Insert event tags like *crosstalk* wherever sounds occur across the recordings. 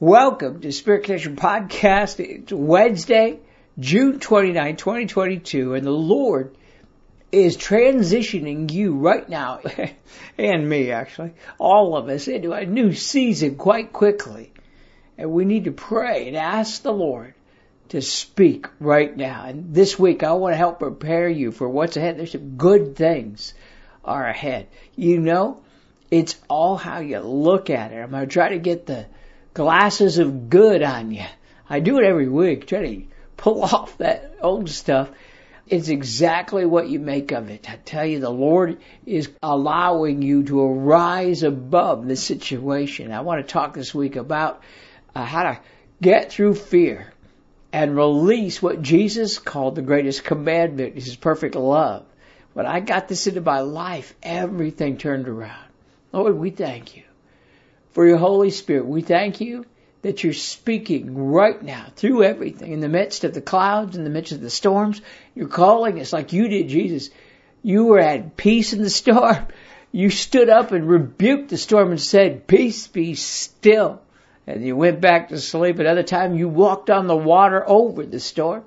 Welcome to Spirit Connection Podcast. It's Wednesday, June 29, 2022, and the Lord is transitioning you right now, *laughs* and me actually, all of us, into a new season quite quickly. And we need to pray and ask the Lord to speak right now. And this week I want to help prepare you for what's ahead. There's some good things are ahead. You know, it's all how you look at it. I'm going to try to get the glasses of good on you. I do it every week, try to pull *laughs* off that old stuff. It's exactly what you make of it. I tell you, the Lord is allowing you to arise above the situation. I want to talk this week about uh, how to get through fear and release what Jesus called the greatest commandment, his perfect love. When I got this into my life, everything turned around. Lord, we thank you for your Holy Spirit. We thank you that you're speaking right now through everything in the midst of the clouds, in the midst of the storms. You're calling us like you did, Jesus. You were at peace in the storm. *laughs* You stood up and rebuked the storm and said, peace be still. And you went back to sleep. Another time you walked on the water over the storm.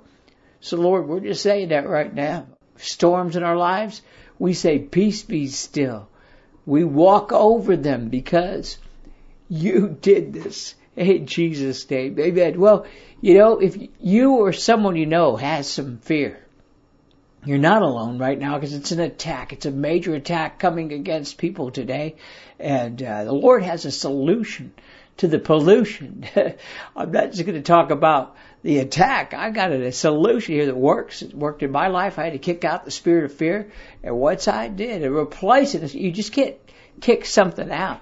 So Lord, we're just saying that right now. Storms in our lives, we say, peace be still. We walk over them because you did this. Hey, Jesus' name. Amen. Well, you know, if you or someone you know has some fear, you're not alone right now because it's an attack. It's a major attack coming against people today. And uh, the Lord has a solution to the pollution. *laughs* I'm not just going to talk about the attack. I got a solution here that works. It worked in my life. I had to kick out the spirit of fear. And once I did, and replace it, you just can't kick something out.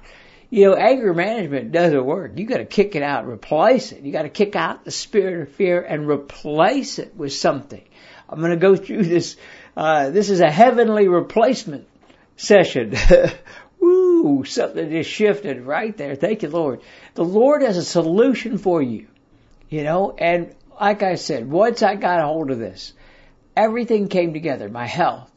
You know, anger management doesn't work. You got to kick it out, replace it. You got to kick out the spirit of fear and replace it with something. I'm going to go through this. Uh, this is a heavenly replacement session. *laughs* Woo! Something just shifted right there. Thank you, Lord. The Lord has a solution for you. You know, and like I said, once I got a hold of this, everything came together. My health,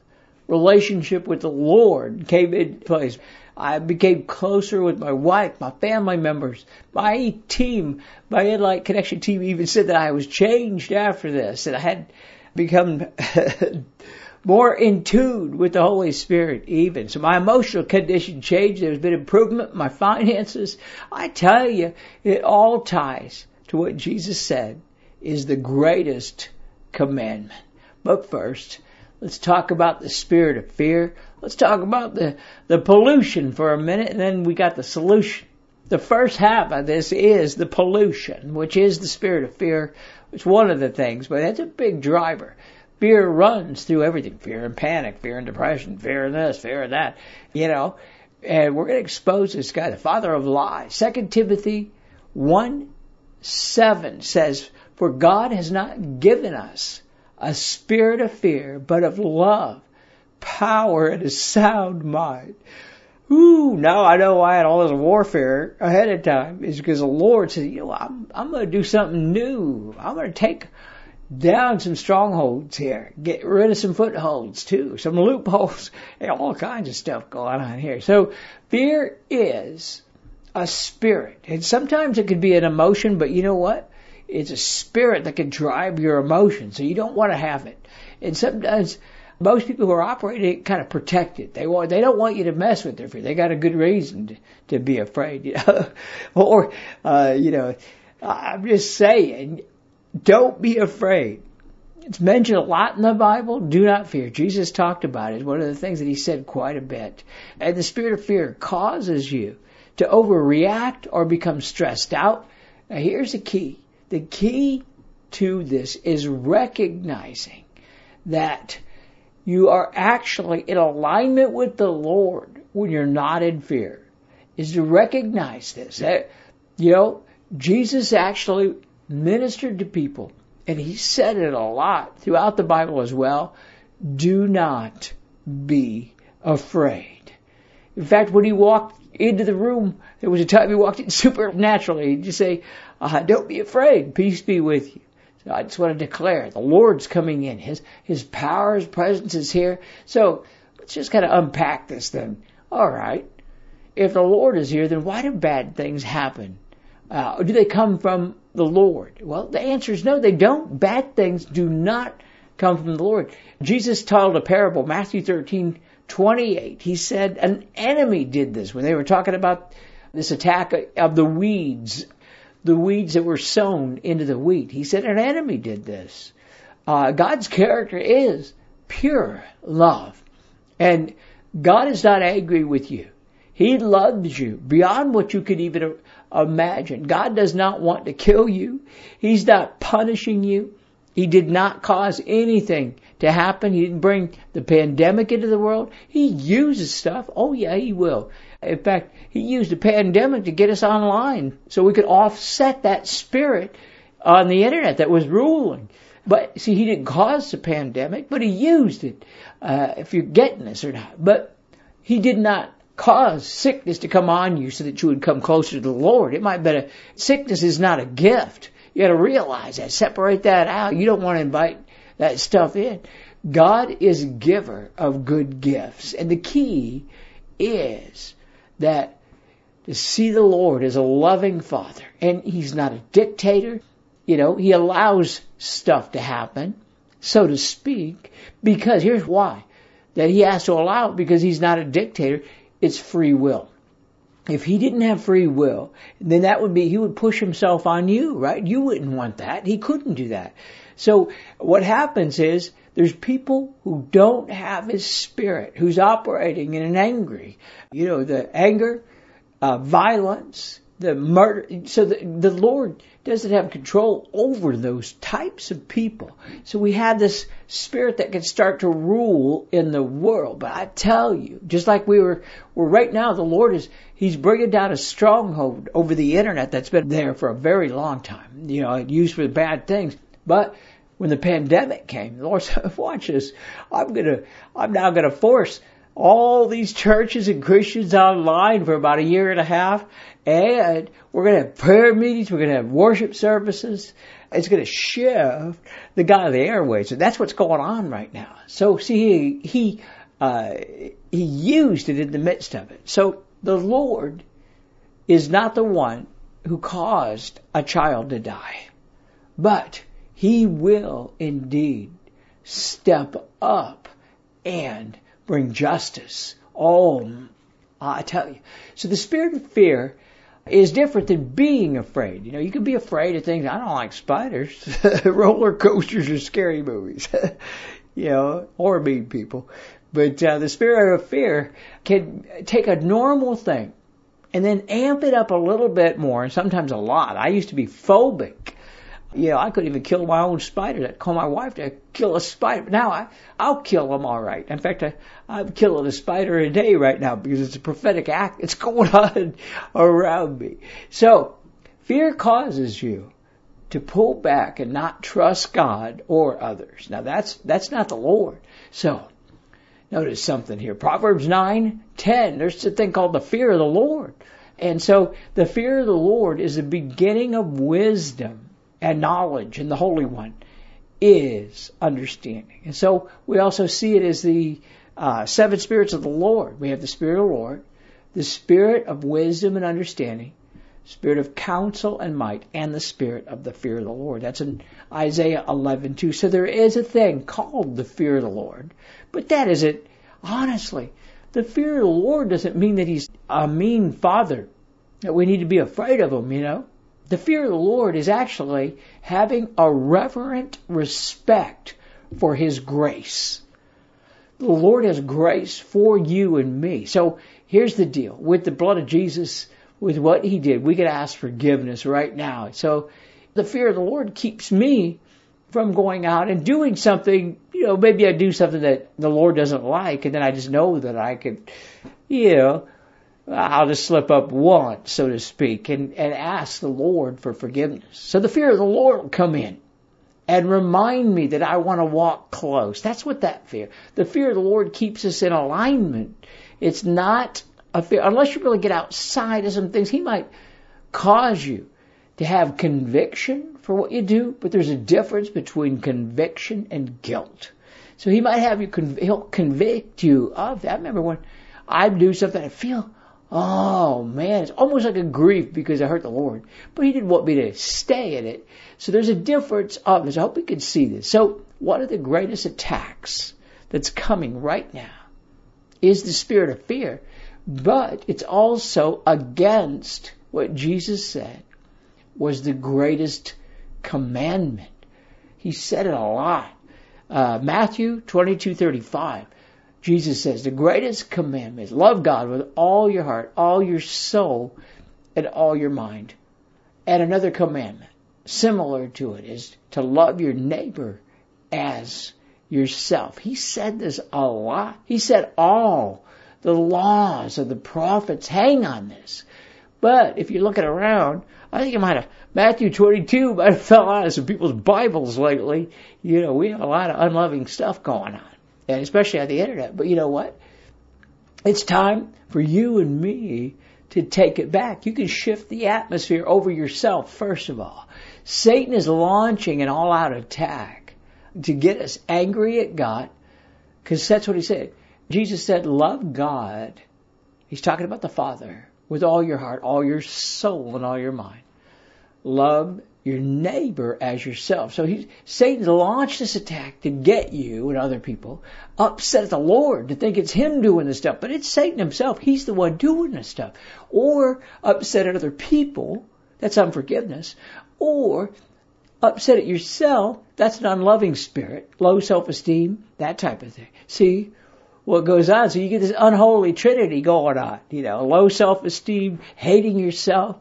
relationship with the Lord came in place. I became closer with my wife, my family members, my team, my Inlight Connection team even said that I was changed after this, that I had become *laughs* more in tune with the Holy Spirit even. So my emotional condition changed. There's been improvement in my finances. I tell you, it all ties to what Jesus said is the greatest commandment. But first, let's talk about the spirit of fear. Let's talk about the, the pollution for a minute and then we got the solution. The first half of this is the pollution, which is the spirit of fear. It's one of the things, but it's a big driver. Fear runs through everything. Fear and panic, fear and depression, fear and this, fear and that, you know. And we're going to expose this guy, the father of lies. Second Timothy 1 7 says, For God has not given us a spirit of fear, but of love power and a sound mind. Ooh, now I know why I had all this warfare ahead of time. Is because the Lord said, you know, I'm, I'm going to do something new. I'm going to take down some strongholds here, get rid of some footholds too, some loopholes, *laughs* and all kinds of stuff going on here. So fear is a spirit. And sometimes it could be an emotion, but you know what? It's a spirit that can drive your emotions, So you don't want to have it. And sometimes most people who are operating kind of protected. They want, they don't want you to mess with their fear. They got a good reason to, to be afraid, you know. *laughs* or, uh, you know, I'm just saying, don't be afraid. It's mentioned a lot in the Bible. Do not fear. Jesus talked about it. It's one of the things that he said quite a bit. And the spirit of fear causes you to overreact or become stressed out. Now here's the key. The key to this is recognizing that you are actually in alignment with the Lord when you're not in fear, is to recognize this. That, you know, Jesus actually ministered to people, and he said it a lot throughout the Bible as well. Do not be afraid. In fact, when he walked into the room, there was a time he walked in *laughs* supernaturally. He'd just say, uh, don't be afraid. Peace be with you. So I just want to declare the Lord's coming in. His, His power, His presence is here. So let's just kind of unpack this then. All right. If the Lord is here, then why do bad things happen? Uh, do they come from the Lord? Well, the answer is no, they don't. Bad things do not come from the Lord. Jesus told a parable, Matthew 13, 28. He said an enemy did this when they were talking about this attack of the weeds, the weeds that were sown into the wheat. He said an enemy did this. Uh, God's character is pure love. And God is not angry with you. He loves you beyond what you could even imagine. God does not want to kill you. He's not punishing you. He did not cause anything to happen. He didn't bring the pandemic into the world. He uses stuff. Oh yeah, he will. In fact, he used the pandemic to get us online so we could offset that spirit on the internet that was ruling. But see, he didn't cause the pandemic, but he used it. Uh, if you're getting this or not, but he did not cause sickness to come on you so that you would come closer to the Lord. It might be a sickness is not a gift. You got to realize that. Separate that out. You don't want to invite that stuff in. God is giver of good gifts. And the key is that to see the Lord as a loving father. And he's not a dictator. You know, he allows stuff to happen, so to speak, because here's why. That he has to allow it because he's not a dictator. It's free will if he didn't have free will, then that would be, he would push himself on you, right? You wouldn't want that. He couldn't do that. So what happens is there's people who don't have his spirit, who's operating in an angry, you know, the anger, uh, violence, the murder. So the, the Lord doesn't have control over those types of people. So we have this spirit that can start to rule in the world. But I tell you, just like we were, we're right now, the Lord is, He's bringing down a stronghold over the internet that's been there for a very long time. You know, it used for bad things. But when the pandemic came, the Lord said, *laughs* watch this. I'm gonna, I'm now gonna force all these churches and Christians online for about a year and a half. And we're going to have prayer meetings. We're going to have worship services. It's going to shift the God of the airways. And that's what's going on right now. So see, he, he, uh, he used it in the midst of it. So the Lord is not the one who caused a child to die, but he will indeed step up and bring justice. Oh, I tell you. So the spirit of fear is different than being afraid. You know, you can be afraid of things. I don't like spiders. *laughs* Roller coasters are scary movies. *laughs* you know, or mean people. But uh, the spirit of fear can take a normal thing and then amp it up a little bit more, and sometimes a lot. I used to be phobic you know, I could even kill my own spider. I'd call my wife to kill a spider. Now I, I'll kill them all right. In fact, I, I'm killing a spider a day right now because it's a prophetic act that's going *laughs* on around me. So, fear causes you to pull back and not trust God or others. Now that's, that's not the Lord. So, notice something here. Proverbs 9, 10, there's a thing called the fear of the Lord. And so the fear of the Lord is the beginning of wisdom and knowledge and the Holy One is understanding. And so we also see it as the uh, seven spirits of the Lord. We have the Spirit of the Lord, the Spirit of wisdom and understanding, Spirit of counsel and might, and the Spirit of the fear of the Lord. That's in Isaiah 11:2. So there is a thing called the fear of the Lord, but that isn't honestly. The fear of the Lord doesn't mean that He's a mean Father that we need to be afraid of Him. You know, the fear of the Lord is actually having a reverent respect for His grace. The Lord has grace for you and me. So here's the deal. With the blood of Jesus, with what He did, we can ask forgiveness right now. So the fear of the Lord keeps me from going out and doing something, you know, maybe I do something that the Lord doesn't like and then I just know that I could, you know, Uh, I'll just slip up once, so to speak, and, and ask the Lord for forgiveness. So the fear of the Lord will come in and remind me that I want to walk close. That's what that fear. The fear of the Lord keeps us in alignment. It's not a fear, unless you really get outside of some things, He might cause you to have conviction for what you do, but there's a difference between conviction and guilt. So He might have you, He'll convict you of that. I remember when I do something, I feel Oh man, it's almost like a grief because I hurt the Lord. But He didn't want me to stay in it. So there's a difference of this. I hope you can see this. So one of the greatest attacks that's coming right now is the spirit of fear. But it's also against what Jesus said was the greatest commandment. He said it a lot. Uh, Matthew 22:35. Jesus says the greatest commandment is love God with all your heart, all your soul, and all your mind. And another commandment similar to it is to love your neighbor as yourself. He said this a lot. He said all the laws of the prophets hang on this. But if you're looking around, I think it might have Matthew 22 might have fell out of some people's Bibles lately. You know, we have a lot of unloving stuff going on and especially on the internet. But you know what? It's time for you and me to take it back. You can shift the atmosphere over yourself, first of all. Satan is launching an all out attack to get us angry at God, because that's what he said. Jesus said, Love God. He's talking about the Father with all your heart, all your soul, and all your mind. Love your neighbor as yourself. So he, Satan's launched this attack to get you and other people upset at the Lord, to think it's him doing this stuff. But it's Satan himself. He's the one doing this stuff. Or upset at other people. That's unforgiveness. Or upset at yourself. That's an unloving spirit. Low self-esteem. That type of thing. See? What goes on? So you get this unholy trinity going on. You know, low self-esteem, hating yourself,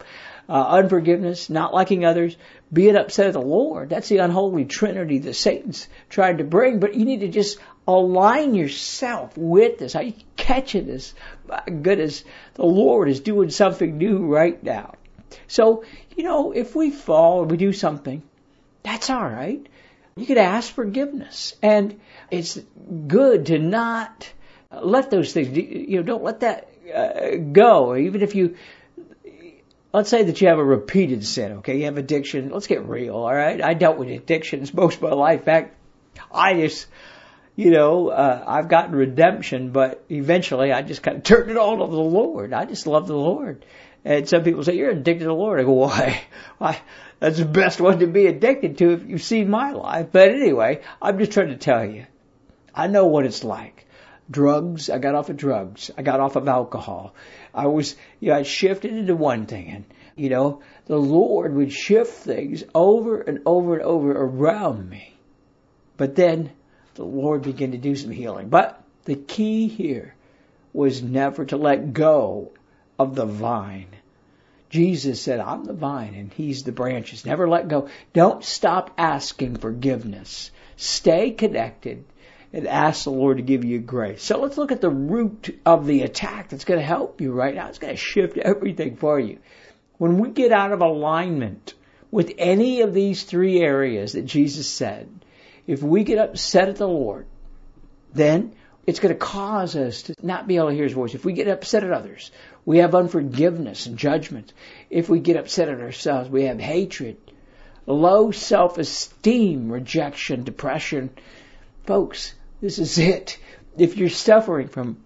uh, unforgiveness, not liking others, being upset at the Lord. That's the unholy trinity that Satan's tried to bring. But you need to just align yourself with this. Are you catching this? My goodness, the Lord is doing something new right now. So, you know, if we fall or we do something, that's all right. You could ask forgiveness. And it's good to not let those things, you know, don't let that uh, go. Even if you Let's say that you have a repeated sin, okay? You have addiction. Let's get real, alright? I dealt with addictions *laughs* most of my life. In fact, I just, you know, uh, I've gotten redemption, but eventually I just kind of turned it all to the Lord. I just love the Lord. And some people say, you're addicted to the Lord. I go, *laughs* why? why? That's the best one to be addicted to if you've seen my life. But anyway, I'm just trying to tell you. I know what it's like. Drugs, I got off of drugs. I got off of alcohol. I was, you know, I shifted into one thing and, you know, the Lord would shift things over and over and over around me. But then the Lord began to do some healing. But the key here was never to let go of the vine. Jesus said, I'm the vine and he's the branches. Never let go. Don't stop asking forgiveness. Stay connected and ask the Lord to give you grace. So let's look at the root of the attack that's going to help you right now. It's going to shift everything for you. When we get out of alignment with any of these three areas that Jesus said, if we get upset at the Lord, then it's going to cause us to not be able to hear his voice. If we get upset at others, we have unforgiveness and judgment. If we get upset at ourselves, we have hatred, low self-esteem, rejection, depression. Folks, this is it. If you're suffering from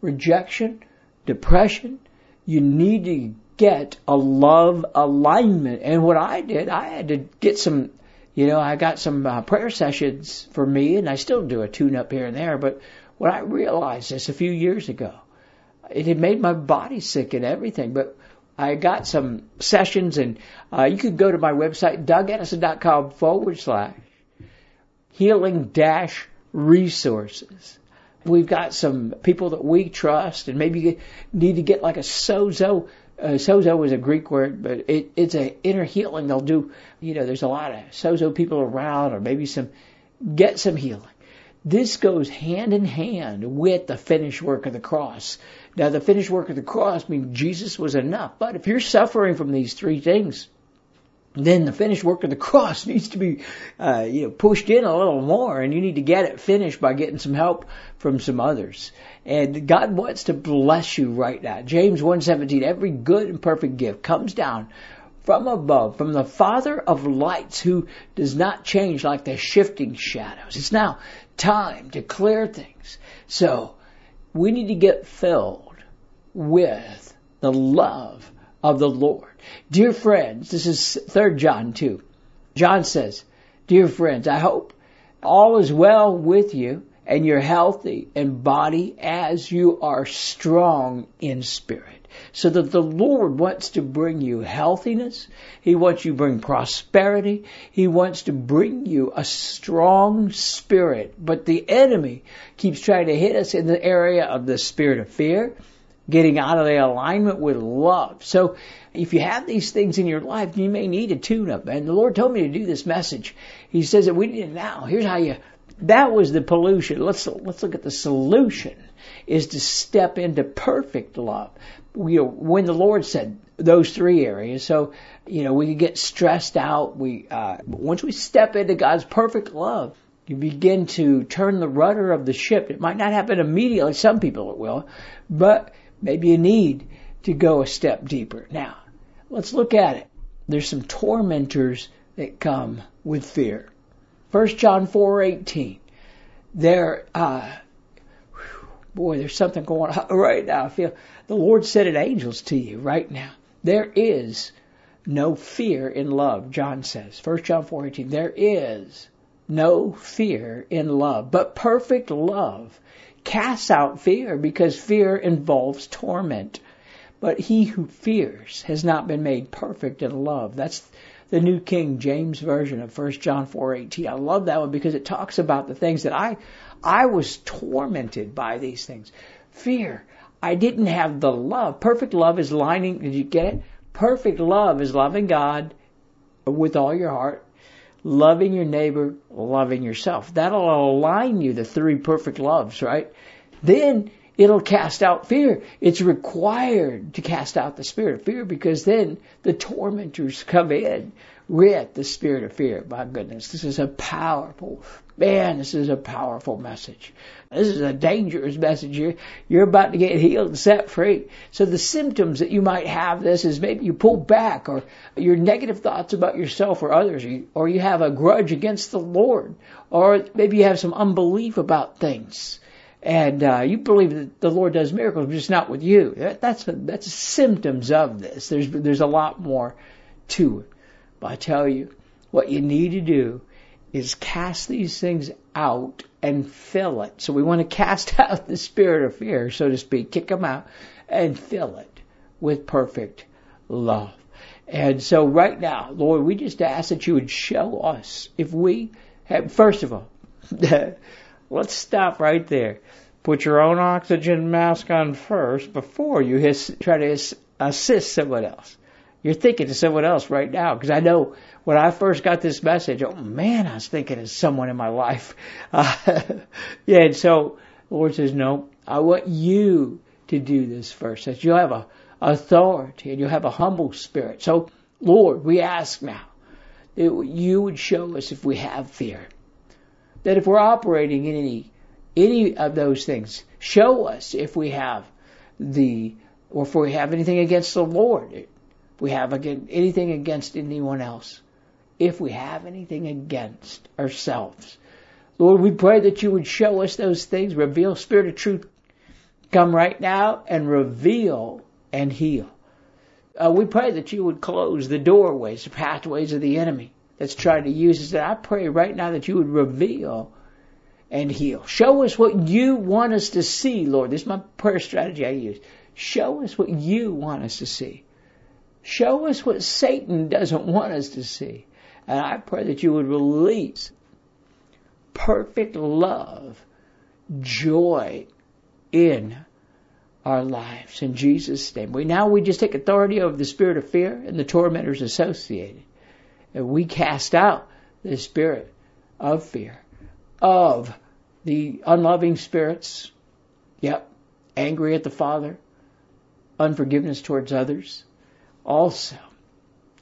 rejection, depression, you need to get a love alignment. And what I did, I had to get some, you know, I got some uh, prayer sessions for me, and I still do a tune up here and there. But when I realized this a few years ago, it had made my body sick and everything. But I got some sessions, and uh, you could go to my website, dougaddison.com forward slash healing dash resources. We've got some people that we trust, and maybe you need to get like a sozo. Uh, sozo is a Greek word, but it, it's a inner healing. They'll do, you know, there's a lot of sozo people around, or maybe some, get some healing. this goes hand in hand with the finished work of the cross. Now, the finished work of the cross means Jesus was enough. But if you're suffering from these three things, then the finished work of the *laughs* cross needs to be uh, you know, pushed in a little more, and you need to get it finished by getting some help from some others. And God wants to bless you right now. James 1:17, every good and perfect gift comes down from above, from the Father of lights, who does not change like the shifting shadows. It's now time to clear things. So we need to get filled with the love of the Lord. Dear friends, this is 3 John 2. John says, Dear friends, I hope all is well with you and you're healthy in body as you are strong in spirit. So that the Lord wants to bring you healthiness. He wants you to bring prosperity. He wants to bring you a strong spirit. But the enemy keeps trying to hit us in the area of the spirit of fear, getting out of the alignment with love. So if you have these things in your life, you may need a tune up. And the Lord told me to do this message. He says that we need it now. Here's how you, that was the pollution. Let's, let's look at the solution is to step into perfect love. You know, when the Lord said those three areas, so, you know, we can get stressed out. We, uh, once we step into God's perfect love, you begin to turn the rudder of the ship. It might not happen immediately. Some people it will, but maybe you need to go a step deeper. Now, let's look at it. There's some tormentors that come with fear. 1 John 4:18. There, uh, boy, there's something going on *laughs* right now. I feel the Lord said it angels to you right now. There is no fear in love, John says. 1 John 4:18. There is no fear in love, but perfect love casts out fear because fear involves torment. But he who fears has not been made perfect in love. That's the New King James Version of 1 John 4:18. I love that one because it talks about the things that I I was tormented by these things. Fear. I didn't have the love. Perfect love is lining, did you get it? Perfect love is loving God with all your heart, loving your neighbor, loving yourself. That'll align you, the three perfect loves, right? Then it'll cast out fear. It's required to cast out the spirit of fear because then the tormentors come in with the spirit of fear. My goodness, this is a powerful, man, this is a powerful message. This is a dangerous message. You're, you're about to get healed and set free. So the symptoms that you might have this is maybe you pull back or your negative thoughts about yourself or others, or you have a grudge against the Lord, or maybe you have some unbelief about things and uh, you believe that the Lord does miracles, but just not with you. That's that's symptoms of this. There's there's a lot more to it. But I tell you, what you need to do is cast these things out and fill it. So we want to cast *laughs* out the spirit of fear, so to speak, kick them out, and fill it with perfect love. And so right now, Lord, we just ask that you would show us if we have, first of all, *laughs* Let's stop right there. Put your own oxygen mask on first before you his, try to assist someone else. You're thinking of someone else right now because I know when I first got this message, oh man, I was thinking of someone in my life. Uh, *laughs* yeah, and so Lord says, no, I want you to do this first. That you'll have a authority and you'll have a humble spirit. So, Lord, we ask now that you would show us if we have fear that if we're operating in any any of those things, show us if we have the or if we have anything against the Lord, we have anything against anyone else, if we have anything against ourselves. Lord, we pray that you would show us those things, reveal Spirit of truth, come right now and reveal and heal. Uh, we pray that you would close the doorways, the pathways of the enemy that's trying to use us. That I pray right now that you would reveal and heal. Show us what you want us to see, Lord. This is my prayer strategy I use. Show us what you want us to see. Show us what Satan doesn't want us to see. And I pray that you would release perfect love, joy in our lives. In Jesus' name. We now we just take authority over the spirit of fear and the tormentors associated we cast out the spirit of fear, of the unloving spirits. Yep. Angry at the Father. Unforgiveness towards others. Also,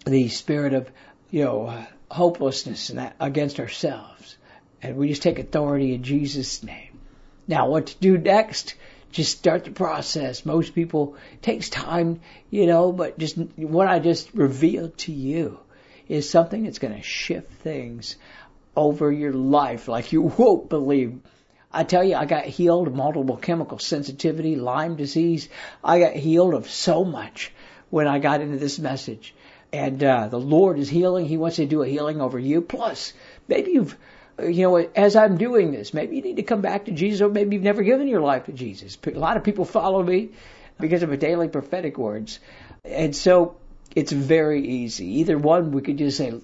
the spirit of, you know, hopelessness and that against ourselves. And we just take authority in Jesus' name. Now, what to do next? Just start the process. Most people takes time, you know, but just what I just revealed to you is something that's going to shift things over your life like you won't believe. I tell you, I got healed of multiple chemical sensitivity, Lyme disease. I got healed of so much when I got into this message. And uh, the Lord is healing. He wants to do a healing over you. Plus, maybe you've, you know, as I'm doing this, maybe you need to come back to Jesus, or maybe you've never given your life to Jesus. A lot of people follow me because of my daily prophetic words, and so it's very easy. Either one, we could just say,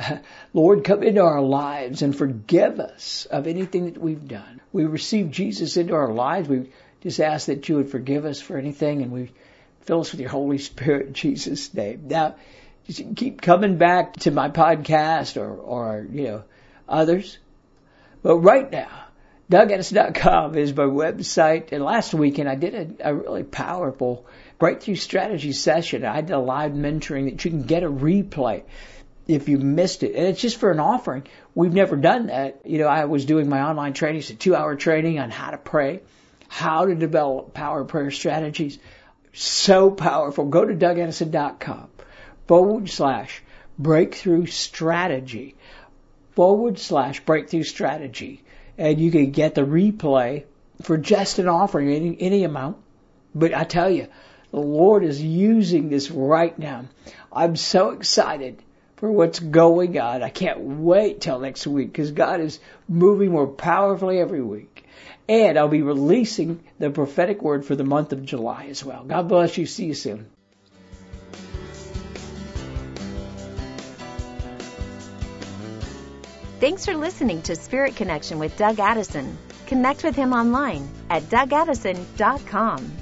*laughs* Lord, come into our lives and forgive us of anything that we've done. We receive Jesus into our lives. We just ask that you would forgive us for anything, and we fill us with your Holy Spirit in Jesus' name. Now, keep coming back to my podcast or, or, you know, others. But right now, DougAddison.com is my website. And last weekend I did a, a really powerful breakthrough strategy session. I did a live mentoring that you can get a replay if you missed it. And it's just for an offering. We've never done that. You know, I was doing my online training. It's a two hour training on how to pray, how to develop power prayer strategies. So powerful. Go to DougAddison.com forward slash breakthrough strategy forward slash breakthrough strategy. And you can get the replay for just an offering, any, any amount. But I tell you, the Lord is using this right now. I'm so excited for what's going on. I can't wait till next week because God is moving more powerfully every week. And I'll be releasing the prophetic word for the month of July as well. God bless you. See you soon. Thanks for listening to Spirit Connection with Doug Addison. Connect with him online at dougaddison.com.